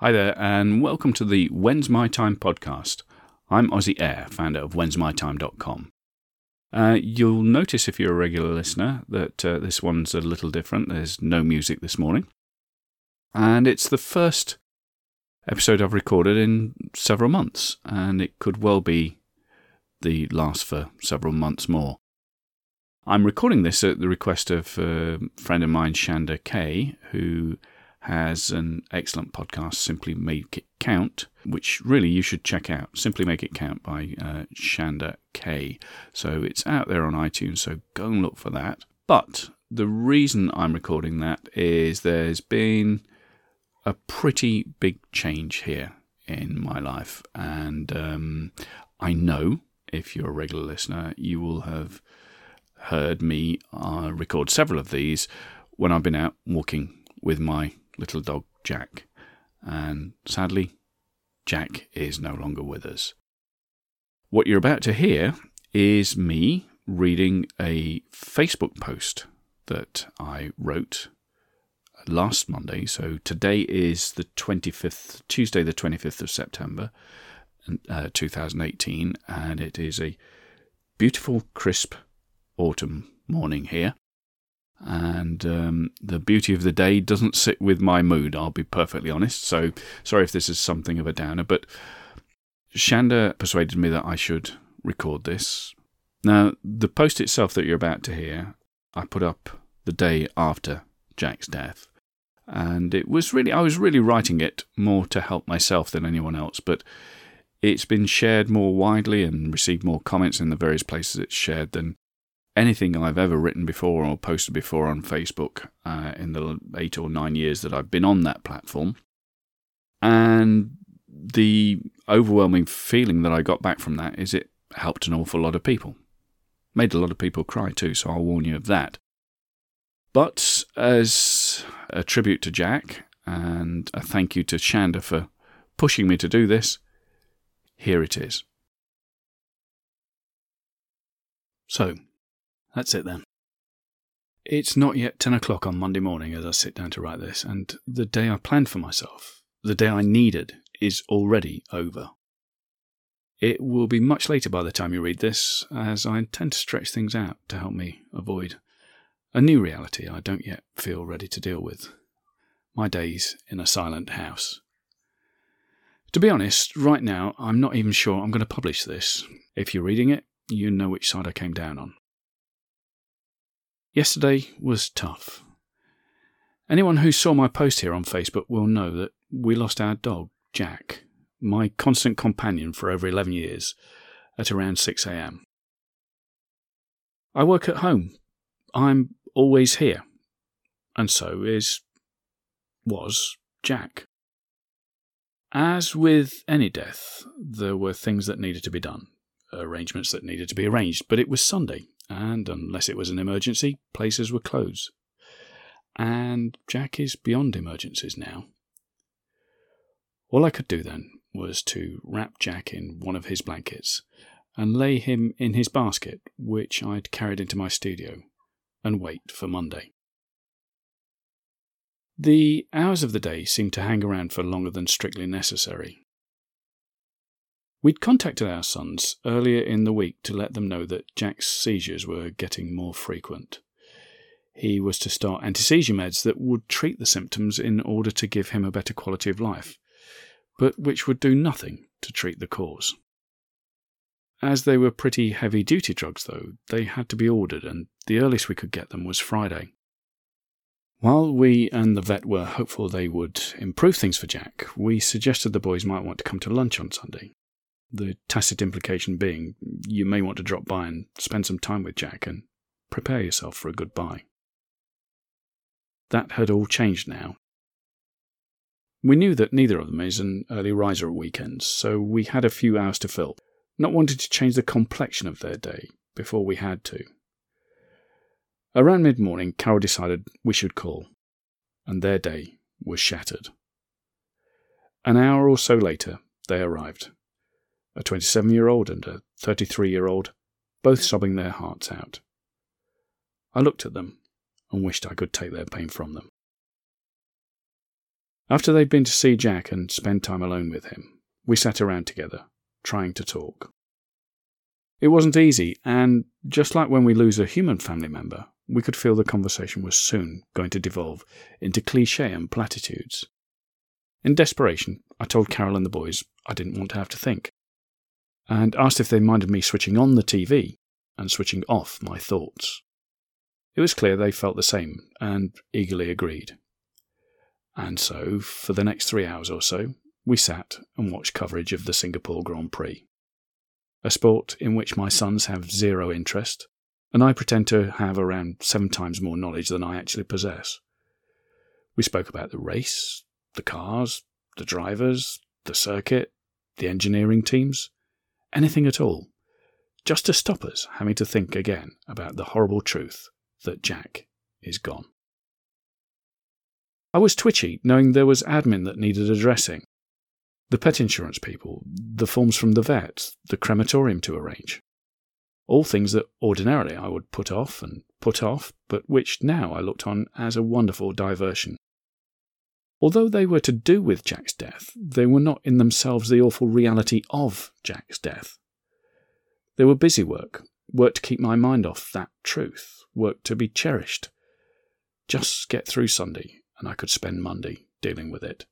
Hi there, and welcome to the When's My Time podcast. I'm Ozzy Air, founder of when'smytime.com. Uh, you'll notice if you're a regular listener that uh, this one's a little different. There's no music this morning. And it's the first episode I've recorded in several months, and it could well be the last for several months more. I'm recording this at the request of a friend of mine, Shanda Kay, who has an excellent podcast, Simply Make It Count, which really you should check out. Simply Make It Count by uh, Shanda Kay. So it's out there on iTunes, so go and look for that. But the reason I'm recording that is there's been a pretty big change here in my life. And um, I know if you're a regular listener, you will have heard me uh, record several of these when I've been out walking with my little dog Jack. And sadly, Jack is no longer with us. What you're about to hear is me reading a Facebook post that I wrote last Monday. So today is the 25th, Tuesday, the 25th of September, uh, 2018, and it is a beautiful, crisp autumn morning here and um, the beauty of the day doesn't sit with my mood, I'll be perfectly honest. So sorry if this is something of a downer, but Shanda persuaded me that I should record this. Now, the post itself that you're about to hear, I put up the day after Jack's death. And it was really, I was really writing it more to help myself than anyone else, but it's been shared more widely and received more comments in the various places it's shared than anything I've ever written before or posted before on Facebook uh, in the eight or nine years that I've been on that platform. And the overwhelming feeling that I got back from that is it helped an awful lot of people. Made a lot of people cry too, so I'll warn you of that. But as a tribute to Jack and a thank you to Shanda for pushing me to do this, here it is. So, that's it then. It's not yet 10 o'clock on Monday morning as I sit down to write this, and the day I planned for myself, the day I needed, is already over. It will be much later by the time you read this, as I intend to stretch things out to help me avoid a new reality I don't yet feel ready to deal with my days in a silent house. To be honest, right now, I'm not even sure I'm going to publish this. If you're reading it, you know which side I came down on. Yesterday was tough. Anyone who saw my post here on Facebook will know that we lost our dog, Jack, my constant companion for over 11 years, at around 6am. I work at home. I'm always here. And so is, was, Jack. As with any death, there were things that needed to be done, arrangements that needed to be arranged, but it was Sunday, and unless it was an emergency, places were closed. And Jack is beyond emergencies now. All I could do then was to wrap Jack in one of his blankets and lay him in his basket, which I'd carried into my studio, and wait for Monday. The hours of the day seemed to hang around for longer than strictly necessary, We'd contacted our sons earlier in the week to let them know that Jack's seizures were getting more frequent. He was to start anti seizure meds that would treat the symptoms in order to give him a better quality of life, but which would do nothing to treat the cause. As they were pretty heavy duty drugs, though, they had to be ordered, and the earliest we could get them was Friday. While we and the vet were hopeful they would improve things for Jack, we suggested the boys might want to come to lunch on Sunday. The tacit implication being you may want to drop by and spend some time with Jack and prepare yourself for a goodbye. That had all changed now. We knew that neither of them is an early riser at weekends, so we had a few hours to fill, not wanting to change the complexion of their day before we had to. Around mid morning, Carol decided we should call, and their day was shattered. An hour or so later, they arrived a 27 year old and a 33 year old, both sobbing their hearts out. I looked at them and wished I could take their pain from them. After they'd been to see Jack and spend time alone with him, we sat around together, trying to talk. It wasn't easy, and just like when we lose a human family member, we could feel the conversation was soon going to devolve into cliche and platitudes. In desperation, I told Carol and the boys I didn't want to have to think, and asked if they minded me switching on the TV and switching off my thoughts. It was clear they felt the same and eagerly agreed. And so, for the next three hours or so, we sat and watched coverage of the Singapore Grand Prix. A sport in which my sons have zero interest, and I pretend to have around seven times more knowledge than I actually possess. We spoke about the race, the cars, the drivers, the circuit, the engineering teams, anything at all, just to stop us having to think again about the horrible truth that Jack is gone. I was twitchy, knowing there was admin that needed addressing. The pet insurance people, the forms from the vet, the crematorium to arrange. All things that ordinarily I would put off and put off, but which now I looked on as a wonderful diversion. Although they were to do with Jack's death, they were not in themselves the awful reality of Jack's death. They were busy work, work to keep my mind off that truth, work to be cherished. Just get through Sunday, and I could spend Monday dealing with it.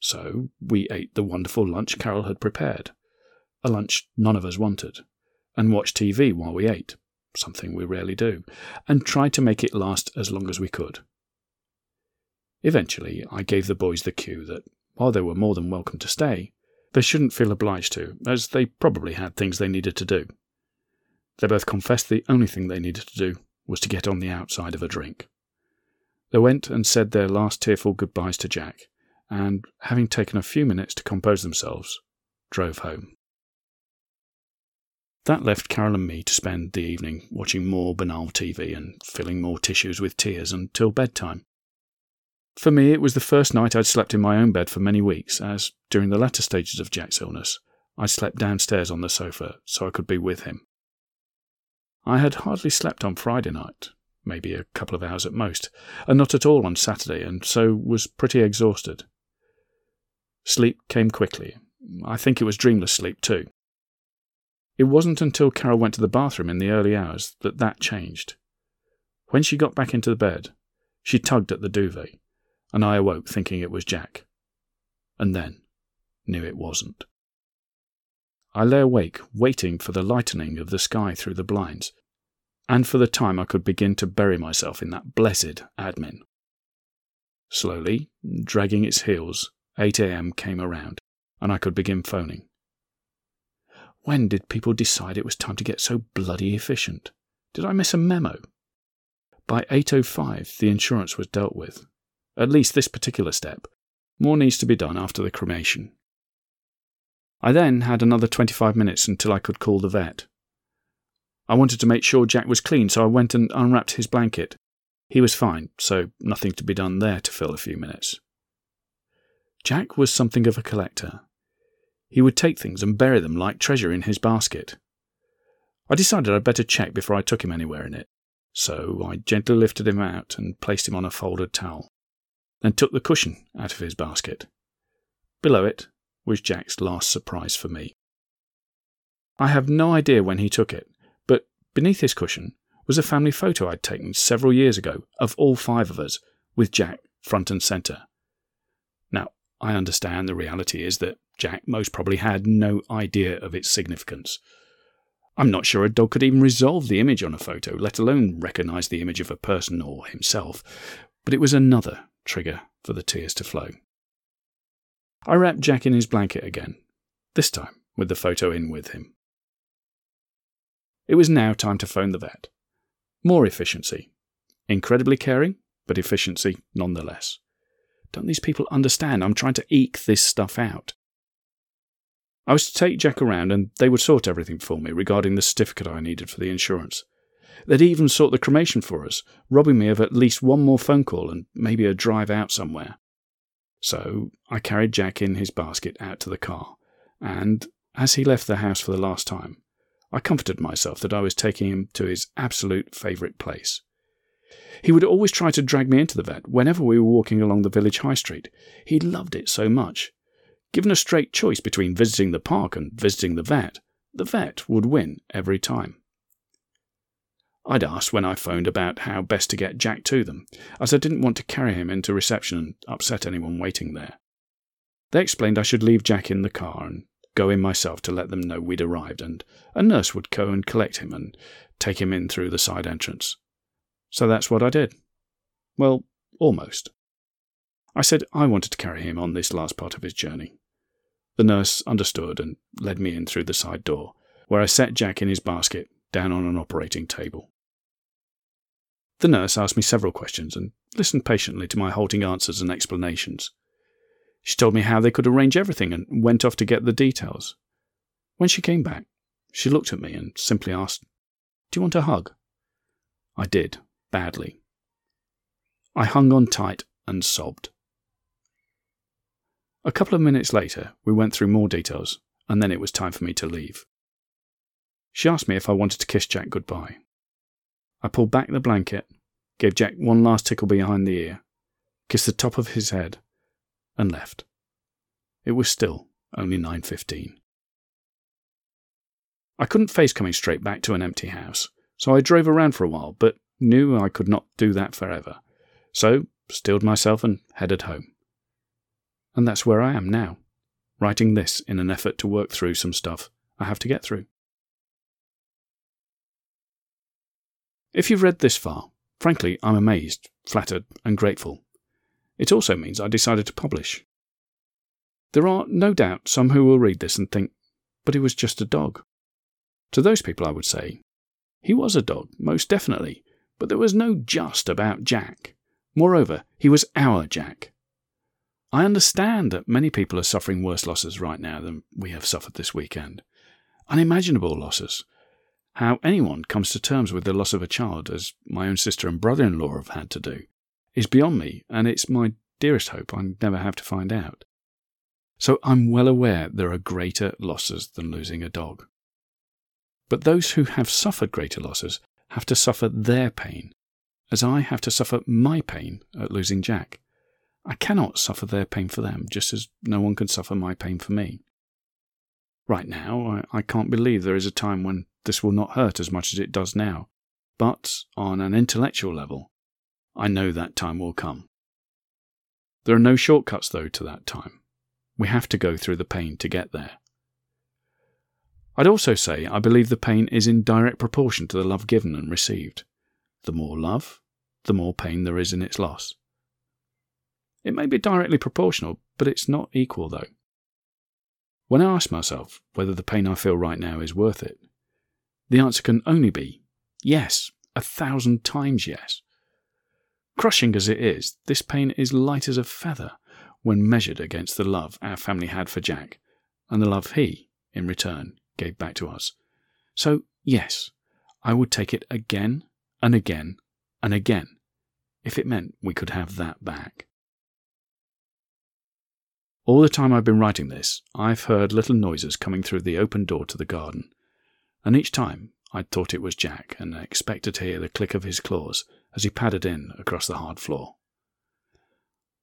So we ate the wonderful lunch Carol had prepared, a lunch none of us wanted, and watched TV while we ate, something we rarely do, and tried to make it last as long as we could. Eventually, I gave the boys the cue that, while they were more than welcome to stay, they shouldn't feel obliged to, as they probably had things they needed to do. They both confessed the only thing they needed to do was to get on the outside of a drink. They went and said their last tearful goodbyes to Jack, and, having taken a few minutes to compose themselves, drove home. That left Carol and me to spend the evening watching more banal TV and filling more tissues with tears until bedtime. For me, it was the first night I'd slept in my own bed for many weeks, as, during the latter stages of Jack's illness, I slept downstairs on the sofa so I could be with him. I had hardly slept on Friday night, maybe a couple of hours at most, and not at all on Saturday, and so was pretty exhausted. Sleep came quickly. I think it was dreamless sleep, too. It wasn't until Carol went to the bathroom in the early hours that that changed. When she got back into the bed, she tugged at the duvet and I awoke thinking it was Jack. And then knew it wasn't. I lay awake, waiting for the lightening of the sky through the blinds, and for the time I could begin to bury myself in that blessed admin. Slowly, dragging its heels, 8 a.m. came around, and I could begin phoning. When did people decide it was time to get so bloody efficient? Did I miss a memo? By 8.05, the insurance was dealt with, at least this particular step. More needs to be done after the cremation. I then had another 25 minutes until I could call the vet. I wanted to make sure Jack was clean, so I went and unwrapped his blanket. He was fine, so nothing to be done there to fill a few minutes. Jack was something of a collector. He would take things and bury them like treasure in his basket. I decided I'd better check before I took him anywhere in it, so I gently lifted him out and placed him on a folded towel then took the cushion out of his basket. Below it was Jack's last surprise for me. I have no idea when he took it, but beneath his cushion was a family photo I'd taken several years ago of all five of us, with Jack front and centre. Now, I understand the reality is that Jack most probably had no idea of its significance. I'm not sure a dog could even resolve the image on a photo, let alone recognise the image of a person or himself, but it was another trigger for the tears to flow. I wrapped Jack in his blanket again, this time with the photo in with him. It was now time to phone the vet. More efficiency. Incredibly caring, but efficiency nonetheless. Don't these people understand I'm trying to eke this stuff out? I was to take Jack around and they would sort everything for me regarding the certificate I needed for the insurance. They'd even sort the cremation for us, robbing me of at least one more phone call and maybe a drive out somewhere. So I carried Jack in his basket out to the car, and as he left the house for the last time, I comforted myself that I was taking him to his absolute favourite place. He would always try to drag me into the vet whenever we were walking along the village high street. He loved it so much. Given a straight choice between visiting the park and visiting the vet, the vet would win every time. I'd asked when I phoned about how best to get Jack to them, as I didn't want to carry him into reception and upset anyone waiting there. They explained I should leave Jack in the car and go in myself to let them know we'd arrived, and a nurse would go and collect him and take him in through the side entrance. So that's what I did. Well, almost. I said I wanted to carry him on this last part of his journey. The nurse understood and led me in through the side door, where I set Jack in his basket down on an operating table. The nurse asked me several questions and listened patiently to my halting answers and explanations. She told me how they could arrange everything and went off to get the details. When she came back, she looked at me and simply asked, Do you want a hug? I did, badly. I hung on tight and sobbed. A couple of minutes later, we went through more details, and then it was time for me to leave. She asked me if I wanted to kiss Jack goodbye. I pulled back the blanket, gave Jack one last tickle behind the ear, kissed the top of his head, and left. It was still only 9.15. I couldn't face coming straight back to an empty house, so I drove around for a while, but knew I could not do that forever. So, steeled myself and headed home. And that's where I am now, writing this in an effort to work through some stuff I have to get through. If you've read this far, frankly, I'm amazed, flattered, and grateful. It also means I decided to publish. There are no doubt some who will read this and think, but he was just a dog. To those people, I would say, he was a dog, most definitely, but there was no just about Jack. Moreover, he was our Jack. I understand that many people are suffering worse losses right now than we have suffered this weekend. Unimaginable losses, how anyone comes to terms with the loss of a child, as my own sister and brother in law have had to do, is beyond me, and it's my dearest hope I never have to find out. So I'm well aware there are greater losses than losing a dog. But those who have suffered greater losses have to suffer their pain, as I have to suffer my pain at losing Jack. I cannot suffer their pain for them, just as no one can suffer my pain for me. Right now, I, I can't believe there is a time when this will not hurt as much as it does now. But on an intellectual level, I know that time will come. There are no shortcuts, though, to that time. We have to go through the pain to get there. I'd also say I believe the pain is in direct proportion to the love given and received. The more love, the more pain there is in its loss. It may be directly proportional, but it's not equal, though. When I ask myself whether the pain I feel right now is worth it, the answer can only be yes, a thousand times yes. Crushing as it is, this pain is light as a feather when measured against the love our family had for Jack and the love he, in return, gave back to us. So, yes, I would take it again and again and again if it meant we could have that back. All the time I've been writing this, I've heard little noises coming through the open door to the garden, and each time I'd thought it was Jack and expected to hear the click of his claws as he padded in across the hard floor.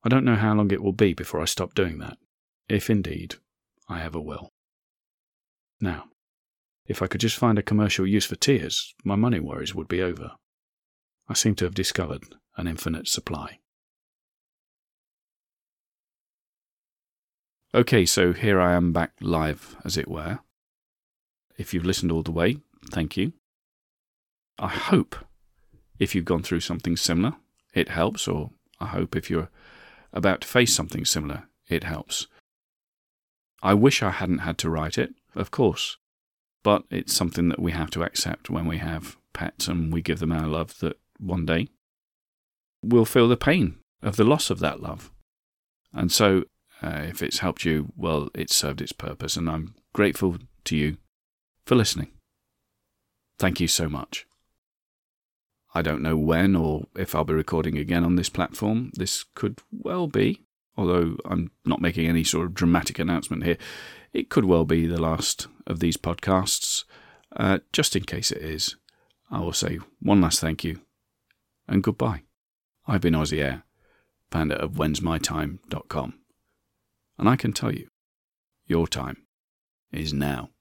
I don't know how long it will be before I stop doing that, if indeed I ever will. Now, if I could just find a commercial use for tears, my money worries would be over. I seem to have discovered an infinite supply. Okay, so here I am back live, as it were. If you've listened all the way, thank you. I hope if you've gone through something similar, it helps, or I hope if you're about to face something similar, it helps. I wish I hadn't had to write it, of course, but it's something that we have to accept when we have pets and we give them our love that one day we'll feel the pain of the loss of that love. And so, uh, if it's helped you, well, it served its purpose, and I'm grateful to you for listening. Thank you so much. I don't know when or if I'll be recording again on this platform. This could well be, although I'm not making any sort of dramatic announcement here, it could well be the last of these podcasts. Uh, just in case it is, I will say one last thank you and goodbye. I've been Ozzy Air, founder of whensmytime.com, and I can tell you, your time is now.